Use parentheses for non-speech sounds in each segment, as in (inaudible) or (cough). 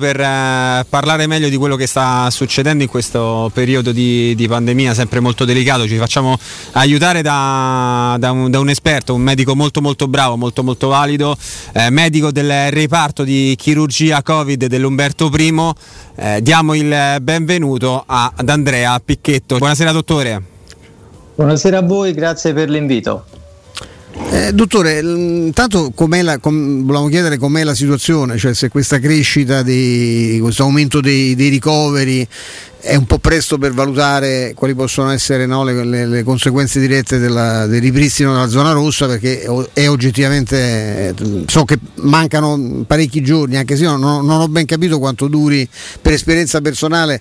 per eh, parlare meglio di quello che sta succedendo in questo periodo di, di pandemia sempre molto delicato ci facciamo aiutare da, da, un, da, un, esperto, un medico molto molto bravo, molto molto valido, eh, medico del reparto di chirurgia Covid dell'Umberto I. Eh, diamo il benvenuto ad Andrea Picchetto. Buonasera dottore. Buonasera a voi, grazie per l'invito. Eh, dottore, intanto com, volevamo chiedere com'è la situazione, cioè se questa crescita, di, questo aumento dei, dei ricoveri è un po' presto per valutare quali possono essere no, le, le, le, conseguenze dirette della, del ripristino della zona rossa perché è oggettivamente so che mancano parecchi giorni anche se io non, non ho ben capito quanto duri per esperienza personale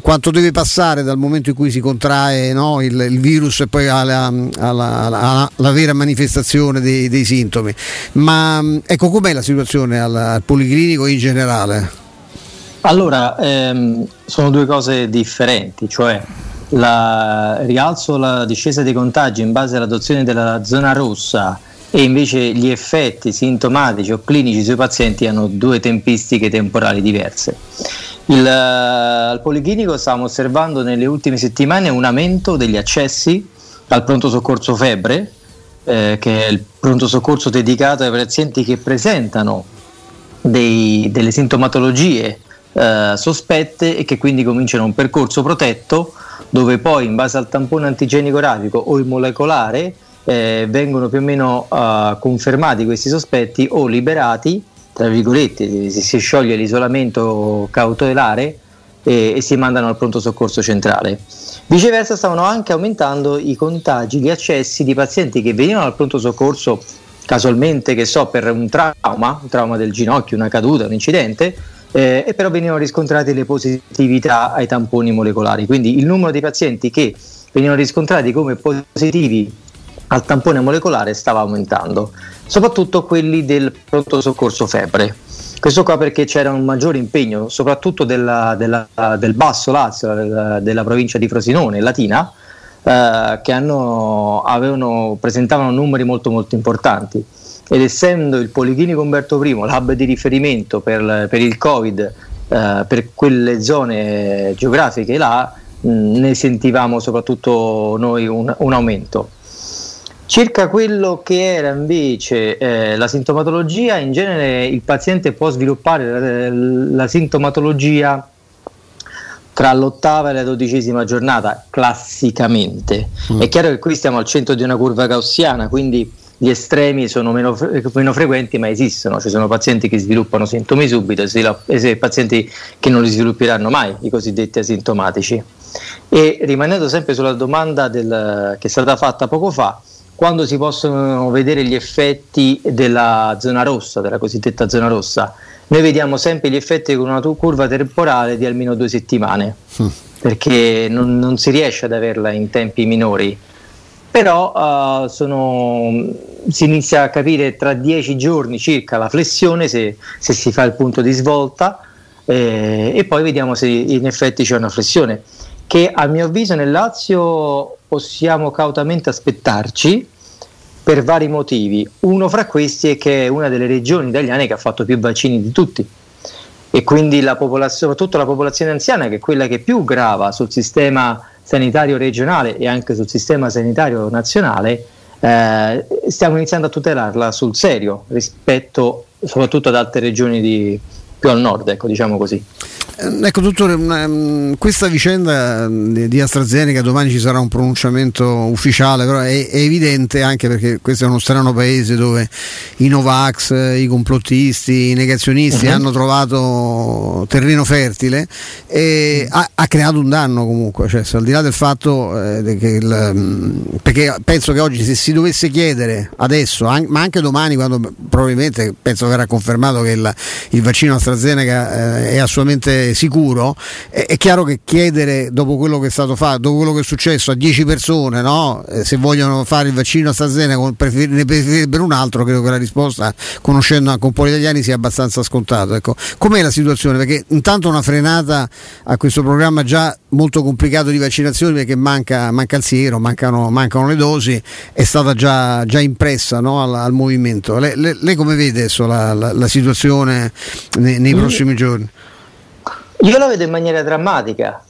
quanto deve passare dal momento in cui si contrae no, il, il, virus e poi alla, alla, alla, alla vera manifestazione dei, dei, sintomi ma ecco com'è la situazione al, al policlinico in generale? Allora, ehm, sono due cose differenti, cioè la rialzo la discesa dei contagi in base all'adozione della zona rossa e invece gli effetti sintomatici o clinici sui pazienti hanno due tempistiche temporali diverse. Il, al Policlinico stiamo osservando nelle ultime settimane un aumento degli accessi al pronto soccorso febbre, eh, che è il pronto soccorso dedicato ai pazienti che presentano dei, delle sintomatologie eh, sospette e che quindi cominciano un percorso protetto dove poi in base al tampone antigenico rapido o il molecolare eh, vengono più o meno uh, confermati questi sospetti o liberati, tra virgolette, si, si scioglie l'isolamento cautelare e, e, si mandano al pronto soccorso centrale. Viceversa stavano anche aumentando i contagi, gli accessi di pazienti che venivano al pronto soccorso casualmente, che so, per un trauma, un trauma del ginocchio, una caduta, un incidente, eh, e però venivano riscontrate le positività ai tamponi molecolari, quindi il numero di pazienti che venivano riscontrati come positivi al tampone molecolare stava aumentando, soprattutto quelli del pronto soccorso febbre. Questo qua perché c'era un maggiore impegno, soprattutto della, della, del Basso Lazio, della, della, provincia di Frosinone, Latina, eh, che hanno, avevano, presentavano numeri molto molto importanti ed essendo il Policlinico Umberto I l'hub di riferimento per, per il Covid eh, per quelle zone geografiche là, mh, ne sentivamo soprattutto noi un, un, aumento. Circa quello che era invece eh, la sintomatologia, in genere il paziente può sviluppare la, la sintomatologia tra l'ottava e la dodicesima giornata, classicamente. Mm. È chiaro che qui stiamo al centro di una curva gaussiana, quindi gli estremi sono meno, meno, frequenti ma esistono, ci sono pazienti che sviluppano sintomi subito e pazienti che non li svilupperanno mai, i cosiddetti asintomatici. E rimanendo sempre sulla domanda del, che è stata fatta poco fa, quando si possono vedere gli effetti della zona rossa, della cosiddetta zona rossa, noi vediamo sempre gli effetti con una curva temporale di almeno due settimane, mm. perché non, non si riesce ad averla in tempi minori però uh, sono, si inizia a capire tra dieci giorni circa la flessione se, se si fa il punto di svolta eh, e poi vediamo se in effetti c'è una flessione che a mio avviso nel Lazio possiamo cautamente aspettarci per vari motivi. Uno fra questi è che è una delle regioni italiane che ha fatto più vaccini di tutti e quindi la popolazio- soprattutto la popolazione anziana che è quella che più grava sul sistema sanitario regionale e anche sul sistema sanitario nazionale, eh, stiamo iniziando a tutelarla sul serio rispetto soprattutto ad altre regioni di, più al nord, ecco, diciamo così. Eh, ecco dottore, mm, questa vicenda di AstraZeneca domani ci sarà un pronunciamento ufficiale, però è, è, evidente anche perché questo è uno strano paese dove i Novax, i complottisti, i negazionisti uh-huh. hanno trovato terreno fertile e ha, ha, creato un danno comunque, cioè, al di là del fatto eh, che il, mm, perché penso che oggi se si dovesse chiedere adesso, an- ma anche domani quando probabilmente penso verrà confermato che il, il vaccino AstraZeneca eh, è assolutamente sicuro, è, è, chiaro che chiedere dopo quello che è stato fatto, dopo quello che è successo a 10 persone, no? eh, se vogliono fare il vaccino a AstraZeneca ne preferirebbero un altro, credo che la risposta, conoscendo anche un po' gli italiani, sia abbastanza scontata. Ecco. Com'è la situazione? Perché intanto una frenata a questo programma già molto complicato di vaccinazioni perché manca, manca il siero, mancano, mancano, le dosi, è stata già, già impressa no? al, al, movimento. Lei, lei, lei, come vede adesso la, la, la situazione nei, nei prossimi giorni? Io la vedo in maniera drammatica.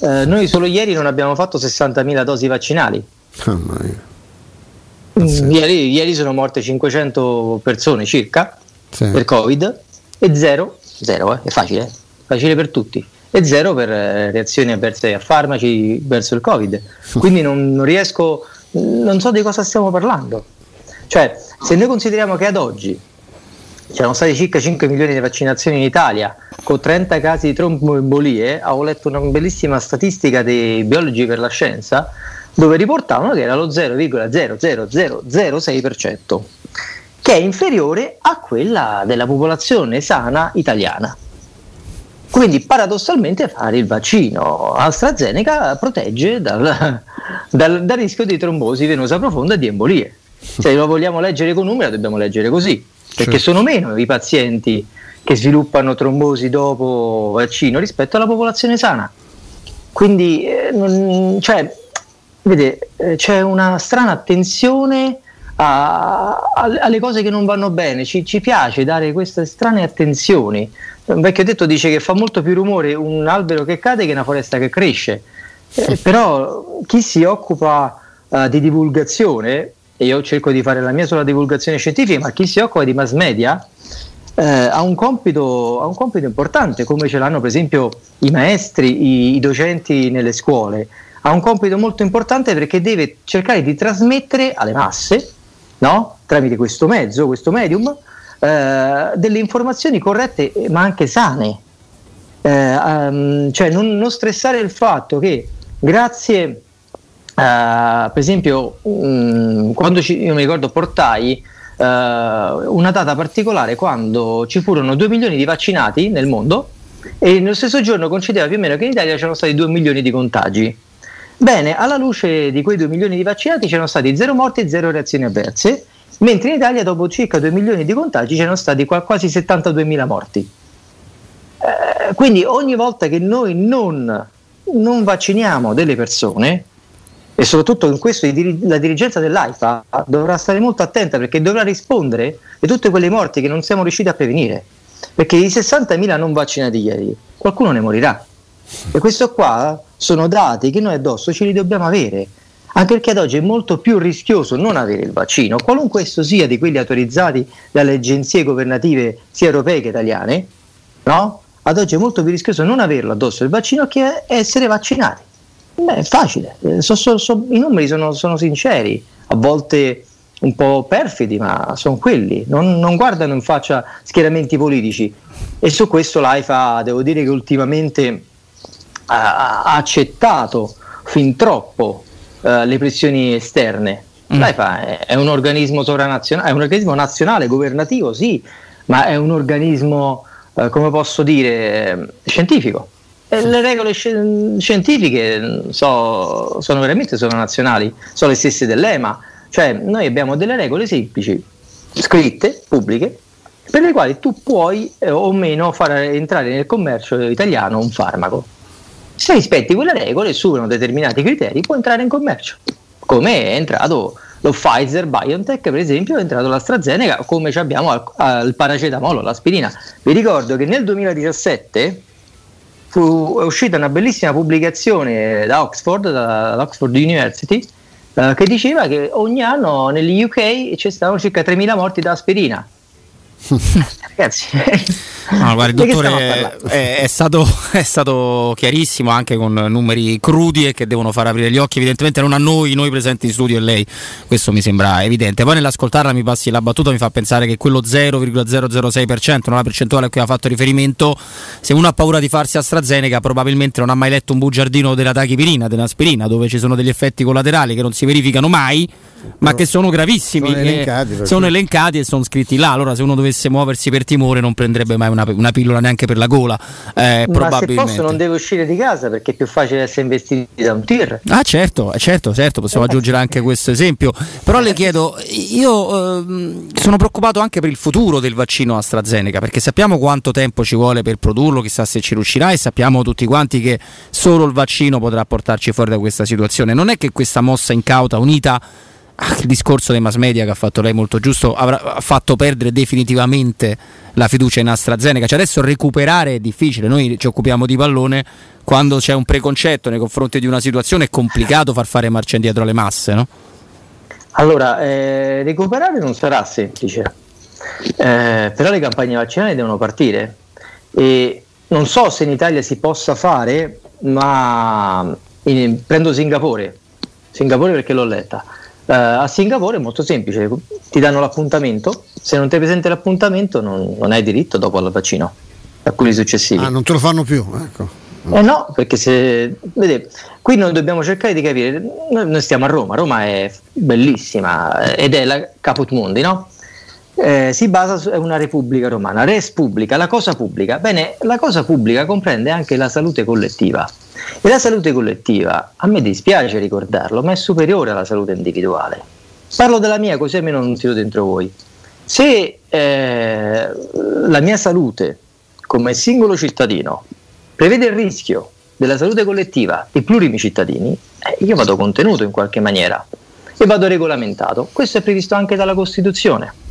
Eh, noi solo ieri non abbiamo fatto 60.000 dosi vaccinali. Oh, ieri, ieri, sono morte 500 persone circa sì. per Covid e zero, zero eh, è facile, facile per tutti, e zero per eh, reazioni avverse a farmaci verso il Covid. (laughs) Quindi non, non riesco, non so di cosa stiamo parlando. Cioè, se noi consideriamo che ad oggi c'erano stati circa 5 milioni di vaccinazioni in Italia con 30 casi di tromboembolie, avevo letto una bellissima statistica dei biologi per la scienza dove riportavano che era lo 0,00006%, che è inferiore a quella della popolazione sana italiana. Quindi paradossalmente fare il vaccino AstraZeneca protegge dal, dal, dal rischio di trombosi venosa profonda e di embolie. Se lo vogliamo leggere con numeri, dobbiamo leggere così, perché certo. sono meno i pazienti che sviluppano trombosi dopo vaccino rispetto alla popolazione sana. Quindi, eh, non, cioè, vede, eh, c'è una strana attenzione a, a, alle cose che non vanno bene, ci, ci, piace dare queste strane attenzioni. Un vecchio detto dice che fa molto più rumore un albero che cade che una foresta che cresce, eh, (laughs) però chi si occupa uh, di divulgazione e io cerco di fare la mia sulla divulgazione scientifica, ma chi si occupa di mass media eh, ha, un compito, ha, un compito, importante, come ce l'hanno per esempio i maestri, i, i docenti nelle scuole. Ha un compito molto importante perché deve cercare di trasmettere alle masse, no? tramite questo mezzo, questo medium, eh, delle informazioni corrette ma anche sane. Eh, um, cioè non, non stressare il fatto che grazie per esempio, um, quando ci, io mi ricordo portai uh, una data particolare quando ci furono 2 milioni di vaccinati nel mondo e nello stesso giorno concedeva più o meno che in Italia c'erano stati 2 milioni di contagi. Bene, alla luce di quei 2 milioni di vaccinati c'erano stati 0 morti e 0 reazioni avverse, mentre in Italia dopo circa 2 milioni di contagi c'erano stati quasi 72 mila morti. Uh, quindi ogni volta che noi non, non vacciniamo delle persone, e soprattutto in questo la dirigenza dell'AIFA dovrà stare molto attenta perché dovrà rispondere di tutte quelle morti che non siamo riusciti a prevenire. Perché i 60.000 non vaccinati ieri, qualcuno ne morirà. E questo qua sono dati che noi addosso ce li dobbiamo avere. Anche perché ad oggi è molto più rischioso non avere il vaccino, qualunque esso sia di quelli autorizzati dalle agenzie governative sia europee che italiane, no? Ad oggi è molto più rischioso non averlo addosso il vaccino che essere vaccinati. Beh, è facile, eh, so, so, so, i numeri sono, sono, sinceri, a volte un po' perfidi, ma sono quelli, non, non, guardano in faccia schieramenti politici e su questo l'AIFA devo dire che ultimamente ha, ha accettato fin troppo uh, le pressioni esterne. Mm. L'AIFA è, è, un organismo sovranazionale, è un organismo nazionale, governativo, sì, ma è un organismo, uh, come posso dire, scientifico le regole scientifiche so, sono veramente sovranazionali, sono le stesse dell'EMA, cioè noi abbiamo delle regole semplici, scritte, pubbliche, per le quali tu puoi eh, o meno far entrare nel commercio italiano un farmaco. Se rispetti quelle regole superano determinati criteri, può entrare in commercio. Come è entrato lo Pfizer BioNTech, per esempio, è entrato l'AstraZeneca, come abbiamo al, al paracetamolo, l'aspirina. Vi ricordo che nel 2017 fu, è uscita una bellissima pubblicazione da Oxford, dall'Oxford University, eh, che diceva che ogni anno negli UK ci stavano circa 3.000 morti da aspirina. (laughs) Ragazzi, no, guarda, il dottore è, è, stato, (laughs) è, stato, chiarissimo anche con numeri crudi e che devono far aprire gli occhi, evidentemente non a noi, noi presenti in studio e lei, questo mi sembra evidente. Poi nell'ascoltarla mi passi la battuta, mi fa pensare che quello 0,006%, non la percentuale a cui ha fatto riferimento, se uno ha paura di farsi AstraZeneca probabilmente non ha mai letto un bugiardino della tachipirina, dell'aspirina, dove ci sono degli effetti collaterali che non si verificano mai ma che sono gravissimi. Sono elencati, sono elencati, e sono scritti là. Allora, se uno dovesse muoversi per timore, non prenderebbe mai una, una pillola neanche per la gola. Eh, ma se posso, non deve uscire di casa perché è più facile essere investiti da un tir. Ah, certo, eh, certo, certo, possiamo eh, aggiungere anche questo esempio. Però le chiedo, io eh, sono preoccupato anche per il futuro del vaccino AstraZeneca perché sappiamo quanto tempo ci vuole per produrlo, chissà se ci riuscirà, e sappiamo tutti quanti che solo il vaccino potrà portarci fuori da questa situazione. Non è che questa mossa incauta, unita il discorso dei mass media che ha fatto lei molto giusto avrà fatto perdere definitivamente la fiducia in AstraZeneca. Cioè adesso recuperare è difficile, noi ci occupiamo di pallone, quando c'è un preconcetto nei confronti di una situazione è complicato far fare marcia indietro alle masse, no? Allora, eh, recuperare non sarà semplice, eh, però le campagne vaccinali devono partire e non so se in Italia si possa fare, ma in, prendo Singapore, Singapore perché l'ho letta. Uh, a Singapore è molto semplice, ti danno l'appuntamento, se non ti presenti l'appuntamento non, non hai diritto dopo al vaccino, a quelli successivi. Ah, non te lo fanno più, ecco. Eh no, perché se vedete, qui noi dobbiamo cercare di capire, noi, noi stiamo a Roma, Roma è bellissima ed è la caput mundi, no? Eh, si basa su una repubblica romana, res pubblica, la cosa pubblica. Bene, la cosa pubblica comprende anche la salute collettiva e la salute collettiva, a me dispiace ricordarlo, ma è superiore alla salute individuale. Parlo della mia così almeno non tiro dentro voi. Se eh, la mia salute come singolo cittadino prevede il rischio della salute collettiva di plurimi cittadini, eh, io vado contenuto in qualche maniera e vado regolamentato. Questo è previsto anche dalla Costituzione.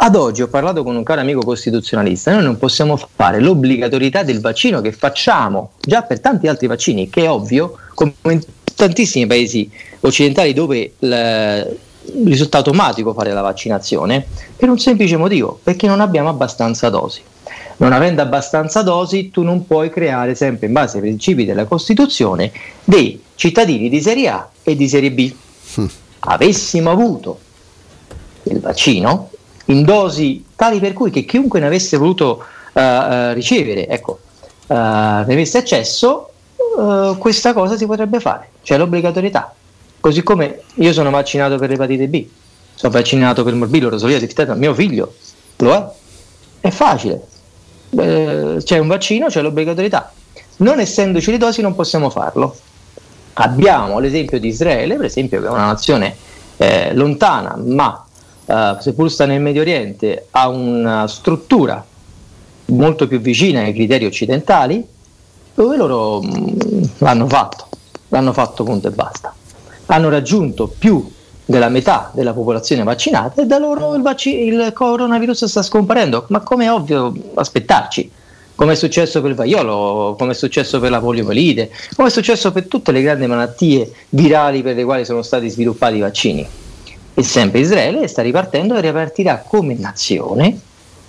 Ad oggi ho parlato con un caro amico costituzionalista, noi non possiamo fare l'obbligatorietà del vaccino che facciamo già per tanti altri vaccini, che è ovvio, come in tantissimi paesi occidentali dove il risulta automatico fare la vaccinazione, per un semplice motivo, perché non abbiamo abbastanza dosi non avendo abbastanza dosi tu non puoi creare sempre in base ai principi della Costituzione dei cittadini di serie A e di serie B. Mm. Avessimo avuto il vaccino in dosi tali per cui che chiunque ne avesse voluto uh, uh, ricevere, ecco, uh, ne avesse accesso, questa cosa si potrebbe fare, c'è l'obbligatorietà. Così come io sono vaccinato per l'epatite B, sono vaccinato per morbillo, rosolia, mio figlio lo è. È facile, eh, c'è un vaccino, c'è l'obbligatorietà. Non essendoci le dosi non possiamo farlo. Abbiamo l'esempio di Israele, per esempio, che è una nazione eh, lontana, ma eh, seppur sta nel Medio Oriente, ha una struttura molto più vicina ai criteri occidentali, dove loro mh, mm, l'hanno fatto, l'hanno fatto punto e basta. Hanno raggiunto più della metà della popolazione vaccinata e da loro il, vac- il coronavirus sta scomparendo, ma come è ovvio aspettarci, come è successo per il vaiolo, come è successo per la poliomielite, come è successo per tutte le grandi malattie virali per le quali sono stati sviluppati i vaccini. E sempre Israele sta ripartendo e ripartirà come nazione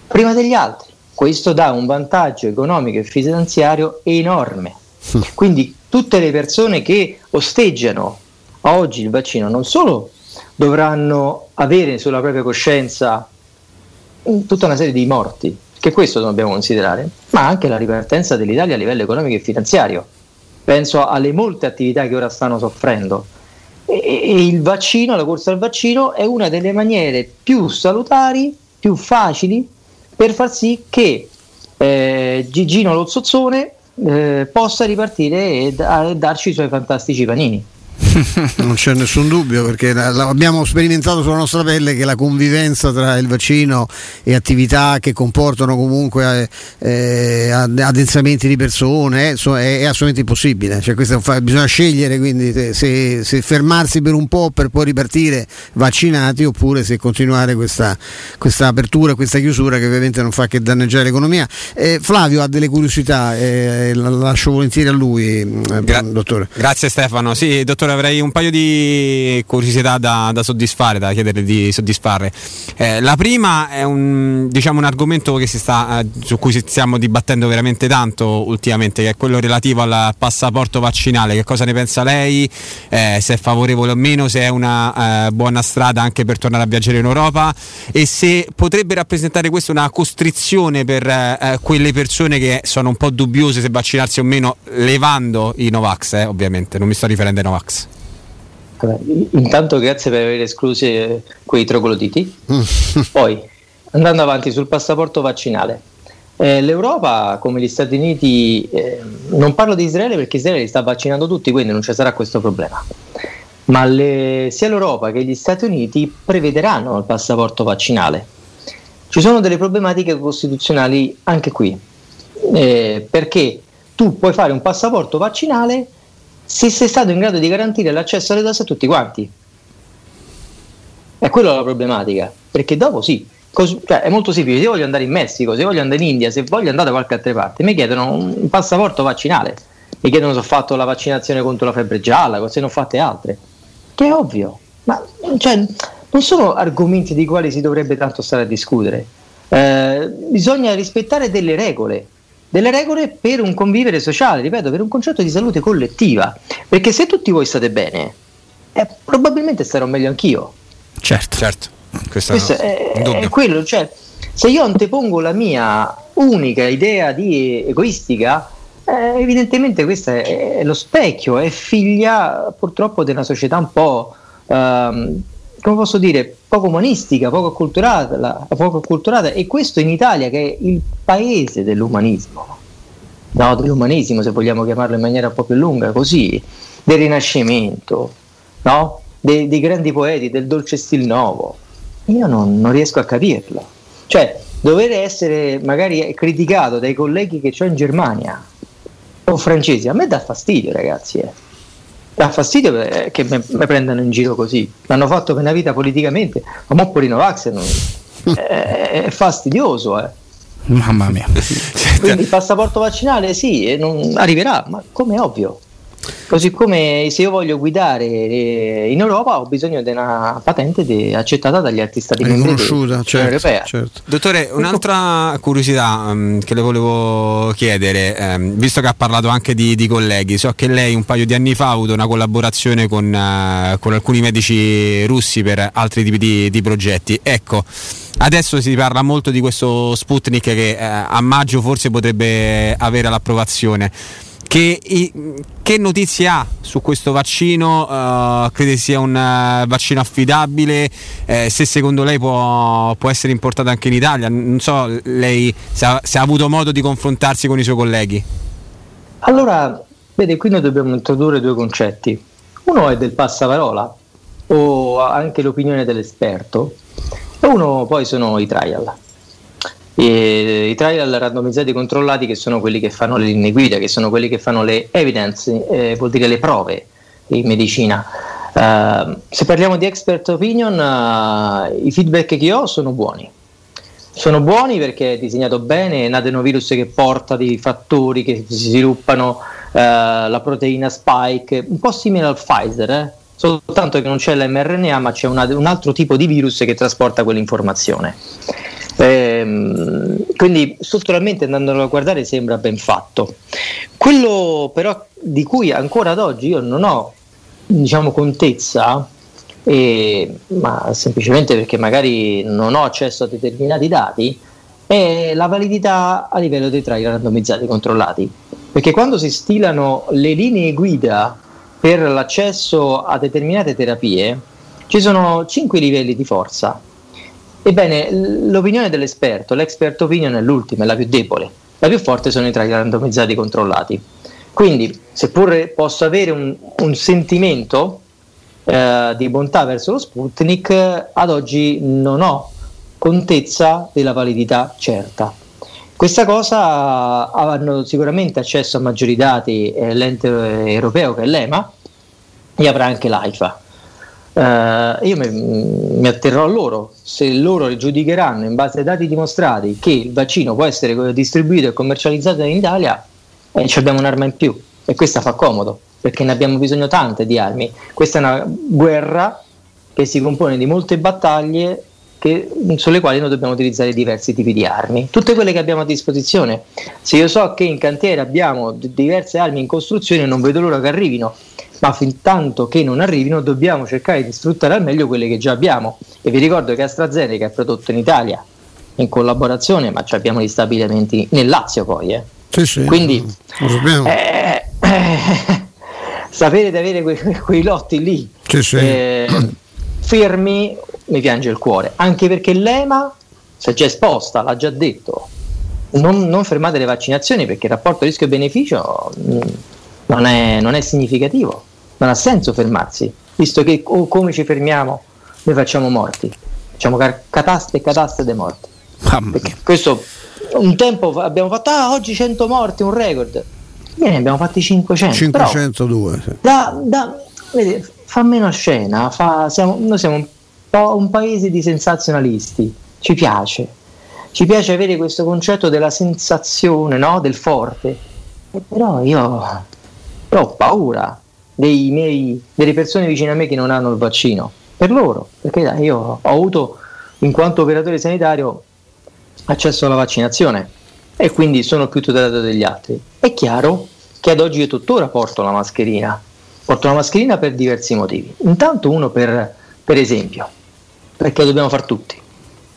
prima degli altri. Questo dà un vantaggio economico e finanziario enorme. (laughs) Quindi tutte le persone che osteggiano oggi il vaccino non solo dovranno avere sulla propria coscienza tutta una serie di morti, che questo dobbiamo considerare, ma anche la ripartenza dell'Italia a livello economico e finanziario. Penso alle molte attività che ora stanno soffrendo. E, il vaccino, la corsa al vaccino, è una delle maniere più salutari, più facili per far sì che eh, Gigino lo Zozzone eh, possa ripartire e, da, e darci i suoi fantastici panini. (laughs) non c'è nessun dubbio perché abbiamo sperimentato sulla nostra pelle che la convivenza tra il vaccino e attività che comportano comunque eh, addensamenti di persone eh, è, è, assolutamente impossibile. Cioè, fa, bisogna scegliere quindi se, se, fermarsi per un po' per poi ripartire vaccinati oppure se continuare questa, questa apertura, questa chiusura che ovviamente non fa che danneggiare l'economia. Eh, Flavio ha delle curiosità, eh, la lascio volentieri a lui, eh, Gra- dottore. Grazie Stefano. Sì, dottore avrei un paio di curiosità da, da soddisfare, da chiedere di soddisfare. Eh, la prima è un, diciamo, un argomento sta, eh, su cui stiamo dibattendo veramente tanto ultimamente, che è quello relativo al passaporto vaccinale. Che cosa ne pensa lei? Eh, se è favorevole o meno, se è una eh, buona strada anche per tornare a viaggiare in Europa e se potrebbe rappresentare questo una costrizione per eh, quelle persone che sono un po' dubbiose se vaccinarsi o meno, levando i Novax, eh, ovviamente, non mi sto riferendo ai Novax. Intanto grazie per aver escluso quei trogloditi. (laughs) Poi, andando avanti sul passaporto vaccinale. Eh, L'Europa, come gli Stati Uniti, eh, non parlo di Israele perché Israele li sta vaccinando tutti, quindi non ci sarà questo problema. Ma le, sia l'Europa che gli Stati Uniti prevederanno il passaporto vaccinale. Ci sono delle problematiche costituzionali anche qui, eh, perché tu puoi fare un passaporto vaccinale se sei stato in grado di garantire l'accesso alle dosi a tutti quanti. È quella la problematica, perché dopo sì, cos- cioè, è molto semplice, se voglio andare in Messico, se voglio andare in India, se voglio andare da qualche altra parte, mi chiedono un passaporto vaccinale, mi chiedono se ho fatto la vaccinazione contro la febbre gialla, se ne ho fatte altre, che è ovvio, ma cioè, non sono argomenti di quali si dovrebbe tanto stare a discutere. Eh, bisogna rispettare delle regole, delle regole per un convivere sociale, ripeto, per un concetto di salute collettiva. Perché se tutti voi state bene, eh, probabilmente starò meglio anch'io. Certo, certo. Questo, Questo è, è, quello, cioè, se io antepongo la mia unica idea di egoistica, eh, evidentemente questo è, è, lo specchio, è figlia purtroppo di una società un po', ehm, come posso dire, poco umanistica, poco acculturata, poco acculturata, e questo in Italia che è il paese dell'umanismo, no, dell'umanesimo se vogliamo chiamarlo in maniera un po' più lunga, così, del Rinascimento, no? dei, dei grandi poeti, del dolce stil nuovo. Io non, non riesco a capirlo. Cioè, dover essere magari criticato dai colleghi che ho in Germania o francesi, a me dà fastidio, ragazzi. Eh. Dà fastidio che mi prendano in giro così. L'hanno fatto per una vita politicamente, ma Moppolino Vax (laughs) è, è fastidioso. Eh. Mamma mia. Quindi il passaporto vaccinale sì, non, arriverà, ma come ovvio. Così come se io voglio guidare eh, in Europa ho bisogno di una patente de- accettata dagli altri stati membri dell'Unione certo, Europea. Certo. Dottore, un'altra curiosità um, che le volevo chiedere, um, visto che ha parlato anche di, di, colleghi, so che lei un paio di anni fa ha avuto una collaborazione con, uh, con alcuni medici russi per altri tipi di, di progetti. Ecco, Adesso si parla molto di questo Sputnik che eh, a maggio forse potrebbe avere l'approvazione. Che, che, notizie ha su questo vaccino? Uh, crede sia un uh, vaccino affidabile? Eh, se secondo lei può, può, essere importato anche in Italia? Non so, lei se ha, se ha, avuto modo di confrontarsi con i suoi colleghi. Allora, vede, qui noi dobbiamo introdurre due concetti. Uno è del passaparola o anche l'opinione dell'esperto e uno poi sono i trial. I trial randomizzati controllati che sono quelli che fanno le linee guida, che sono quelli che fanno le evidence, eh, vuol dire le prove in medicina. Uh, se parliamo di expert opinion, uh, i feedback che ho sono buoni. Sono buoni perché è disegnato bene, è un adenovirus che porta dei fattori che si sviluppano, uh, la proteina spike, un po' simile al Pfizer, eh? soltanto che non c'è l'mRNA ma c'è una, un altro tipo di virus che trasporta quell'informazione. Ehm, quindi strutturalmente andandolo a guardare sembra ben fatto. Quello però di cui ancora ad oggi io non ho diciamo contezza, eh, ma semplicemente perché magari non ho accesso a determinati dati, è la validità a livello dei trial randomizzati controllati. Perché quando si stilano le linee guida per l'accesso a determinate terapie, ci sono cinque livelli di forza Ebbene, l'opinione dell'esperto, l'expert opinion è l'ultima, è la più debole, la più forte sono i trial randomizzati controllati. Quindi, seppur posso avere un, un sentimento eh, di bontà verso lo Sputnik, ad oggi non ho contezza della validità certa. Questa cosa hanno sicuramente accesso a maggiori dati eh, l'ente europeo che è l'EMA e avrà anche l'AIFA. Uh, io mi, mi, atterrò a loro, se loro giudicheranno in base ai dati dimostrati che il vaccino può essere distribuito e commercializzato in Italia, eh, abbiamo un'arma in più e questa fa comodo perché ne abbiamo bisogno tante di armi. Questa è una guerra che si compone di molte battaglie che, sulle quali noi dobbiamo utilizzare diversi tipi di armi, tutte quelle che abbiamo a disposizione. Se io so che in cantiere abbiamo d- diverse armi in costruzione, non vedo l'ora che arrivino ma fin tanto che non arrivino dobbiamo cercare di sfruttare al meglio quelle che già abbiamo. E vi ricordo che AstraZeneca è prodotto in Italia in collaborazione, ma abbiamo gli stabilimenti nel Lazio poi. Eh. Sì, sì, Quindi eh, eh, sapere di avere quei, quei lotti lì sì, eh, fermi mi piange il cuore, anche perché l'EMA si è già esposta, l'ha già detto. Non, non fermate le vaccinazioni perché il rapporto rischio-beneficio mh, mm, non, è, non è significativo non ha senso fermarsi, visto che oh, come ci fermiamo noi facciamo morti, facciamo cataste e cataste dei morti. questo un tempo abbiamo fatto, ah oggi 100 morti, un record. Bene, abbiamo fatti 500. 502. Sì. Da, da, vede, fa meno scena, fa, siamo, noi siamo un paese di sensazionalisti, ci piace, ci piace avere questo concetto della sensazione, no? del forte, e però io, io ho paura miei, delle persone vicine a me che non hanno il vaccino, per loro, perché dai, io ho avuto in quanto operatore sanitario accesso alla vaccinazione e quindi sono più tutelato degli altri. È chiaro che ad oggi io tuttora porto la mascherina, porto la mascherina per diversi motivi. Intanto uno per, per esempio, perché dobbiamo fare tutti.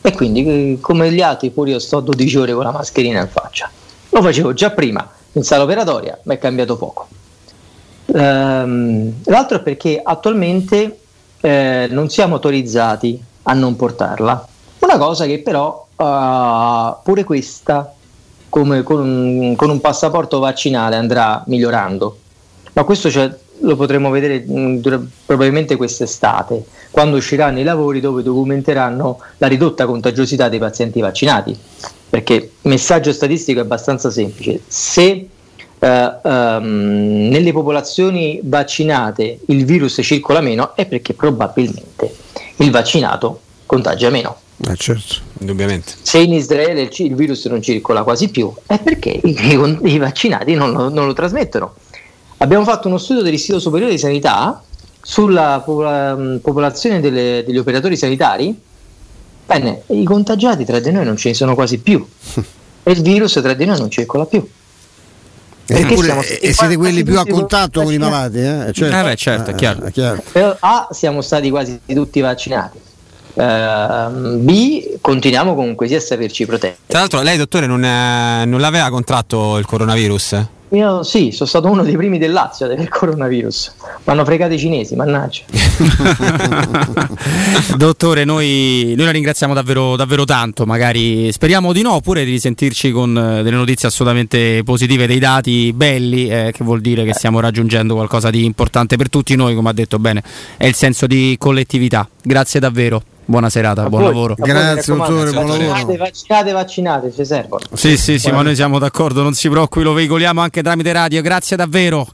E quindi eh, come gli altri pure io sto 12 ore con la mascherina in faccia. Lo facevo già prima in sala operatoria, ma è cambiato poco. Ehm, l'altro è perché attualmente eh, non siamo autorizzati a non portarla. Una cosa che però uh, pure questa, come con con un, passaporto vaccinale, andrà migliorando. Ma questo cioè, lo potremo vedere mh, mm, probabilmente quest'estate, quando usciranno i lavori dove documenteranno la ridotta contagiosità dei pazienti vaccinati. Perché il messaggio statistico è abbastanza semplice. Se Uh, um, nelle popolazioni vaccinate il virus circola meno è perché probabilmente il vaccinato contagia meno. Eh certo, indubbiamente. Se in Israele il, il, virus non circola quasi più è perché i, i, i vaccinati non lo, non lo, trasmettono. Abbiamo fatto uno studio dell'Istituto Superiore di Sanità sulla popola, popolazione delle, degli operatori sanitari. Bene, i contagiati tra di noi non ce ne sono quasi più (laughs) e il virus tra di noi non circola più. Eppure, e siete quelli più a contatto con i malati? Eh? Certo, eh beh, certo è, chiaro. è chiaro. A, siamo stati quasi tutti vaccinati. Uh, B, continuiamo comunque sia a saperci proteggere. Tra l'altro, lei, dottore, non, è, non l'aveva contratto il coronavirus? Io sì, sono stato uno dei primi del Lazio ad avere coronavirus. Mi hanno fregato i cinesi, mannaggia. (laughs) Dottore, noi, noi, la ringraziamo davvero, davvero tanto. Magari speriamo di no, oppure di risentirci con eh, delle notizie assolutamente positive, dei dati belli, eh, che vuol dire che stiamo raggiungendo qualcosa di importante per tutti noi, come ha detto bene, è il senso di collettività. Grazie davvero. Buona serata, a buon voi, lavoro. Grazie, dottore, buon lavoro. Vaccinate, vaccinate, ci servono. Sì, sì, sì, ma noi siamo d'accordo, non si preoccupi, lo veicoliamo anche tramite radio. Grazie davvero.